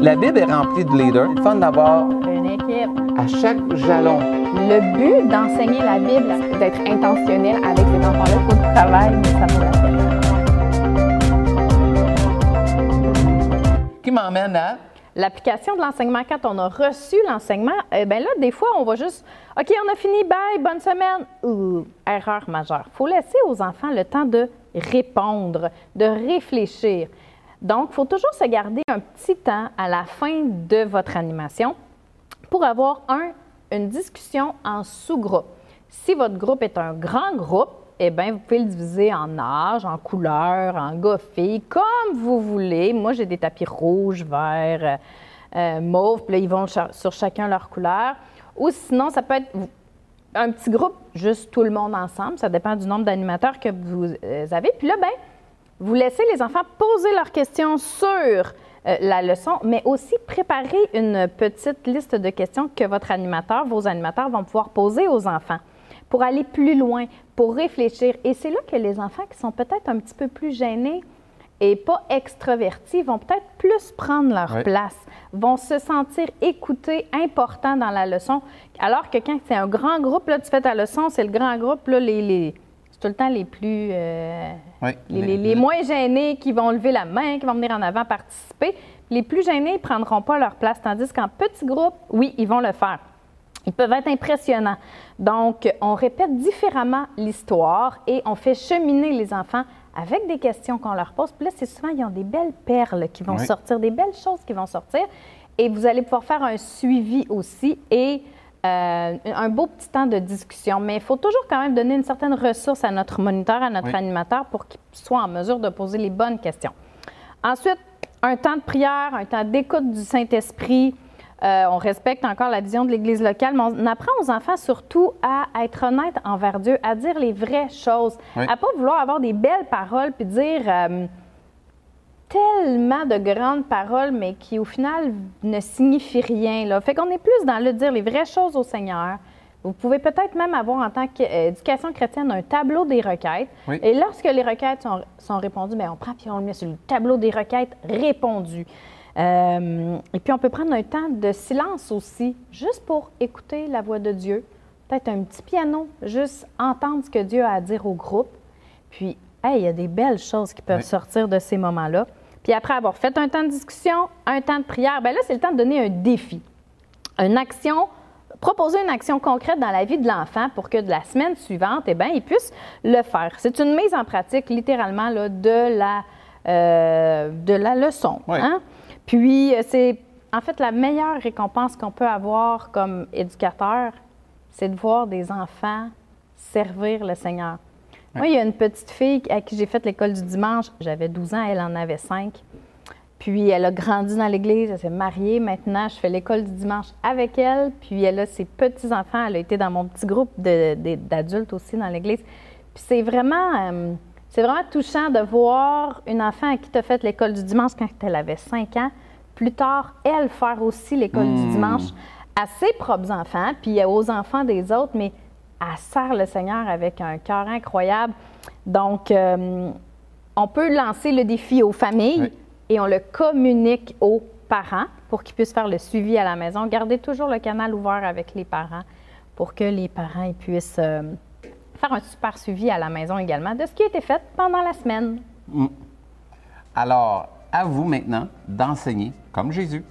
La Bible est remplie de leaders. C'est fun d'avoir Une équipe. à chaque jalon. Le but d'enseigner la Bible, c'est d'être intentionnel avec ces enfants-là. Il faut du travail, mais ça vaut la peine. Qui m'emmène à. L'application de l'enseignement, quand on a reçu l'enseignement, eh ben là, des fois, on va juste OK, on a fini, bye, bonne semaine. Ouh, erreur majeure. Il faut laisser aux enfants le temps de répondre, de réfléchir. Donc, il faut toujours se garder un petit temps à la fin de votre animation pour avoir un, une discussion en sous-groupe. Si votre groupe est un grand groupe, eh bien, vous pouvez le diviser en âge, en couleur, en gars-filles, comme vous voulez. Moi, j'ai des tapis rouges, verts, euh, euh, mauve, puis là, ils vont sur chacun leur couleur. Ou sinon, ça peut être un petit groupe, juste tout le monde ensemble. Ça dépend du nombre d'animateurs que vous euh, avez. Puis là, ben, vous laissez les enfants poser leurs questions sur euh, la leçon, mais aussi préparer une petite liste de questions que votre animateur, vos animateurs vont pouvoir poser aux enfants pour aller plus loin, pour réfléchir. Et c'est là que les enfants qui sont peut-être un petit peu plus gênés et pas extravertis vont peut-être plus prendre leur place, vont se sentir écoutés, importants dans la leçon. Alors que quand c'est un grand groupe, là, tu fais ta leçon, c'est le grand groupe, là, les, les- c'est tout le temps les plus... euh, Oui. les, les- les moins gênés qui vont lever la main, qui vont venir en avant participer. Les plus gênés ne prendront pas leur place, tandis qu'en petit groupe, oui, ils vont le faire. Ils peuvent être impressionnants. Donc, on répète différemment l'histoire et on fait cheminer les enfants avec des questions qu'on leur pose. Puis là, c'est souvent, ils ont des belles perles qui vont Oui. sortir, des belles choses qui vont sortir. Et vous allez pouvoir faire un suivi aussi et euh, un beau petit temps de discussion. Mais il faut toujours quand même donner une certaine ressource à notre moniteur, à notre Oui. animateur pour qu'il soit en mesure de poser les bonnes questions. Ensuite, un temps de prière, un temps d'écoute du Saint-Esprit. Euh, on respecte encore la vision de l'Église locale, mais on apprend aux enfants surtout à être honnête envers Dieu, à dire les vraies choses, Oui. à pas vouloir avoir des belles paroles puis dire euh, tellement de grandes paroles, mais qui au final ne signifient rien. Là. Fait qu'on est plus dans le dire les vraies choses au Seigneur. Vous pouvez peut-être même avoir en tant qu'éducation chrétienne un tableau des requêtes. Oui. Et lorsque les requêtes sont, sont répondues, bien, on prend puis on le met sur le tableau des requêtes répondues. Euh, et puis on peut prendre un temps de silence aussi, juste pour écouter la voix de Dieu. Peut-être un petit piano, juste entendre ce que Dieu a à dire au groupe. Puis, hey, il y a des belles choses qui peuvent Oui. sortir de ces moments-là. Puis après avoir fait un temps de discussion, un temps de prière, bien là, c'est le temps de donner un défi. Une action, proposer une action concrète dans la vie de l'enfant pour que de la semaine suivante, eh bien, il puisse le faire. C'est une mise en pratique, littéralement, là, de, la, euh, de la leçon. Oui. hein? Puis, euh, c'est en fait la meilleure récompense qu'on peut avoir comme éducateur, c'est de voir des enfants servir le Seigneur. Moi, il y a une petite fille à qui j'ai fait l'école du dimanche. J'avais 12 ans, elle en avait 5. Puis elle a grandi dans l'église, elle s'est mariée. Maintenant, je fais l'école du dimanche avec elle. Puis elle a ses petits-enfants. Elle a été dans mon petit groupe d'adultes aussi dans l'église. Puis c'est vraiment, euh, c'est vraiment touchant de voir une enfant à qui tu as fait l'école du dimanche quand elle avait 5 ans. Plus tard, elle faire aussi l'école du dimanche à ses propres enfants, puis aux enfants des autres, mais elle sert le Seigneur avec un cœur incroyable. Donc, euh, on peut lancer le défi aux familles Oui. et on le communique aux parents pour qu'ils puissent faire le suivi à la maison. Gardez toujours le canal ouvert avec les parents pour que les parents ils puissent euh, faire un super suivi à la maison également de ce qui a été fait pendant la semaine. Alors, à vous maintenant d'enseigner comme Jésus.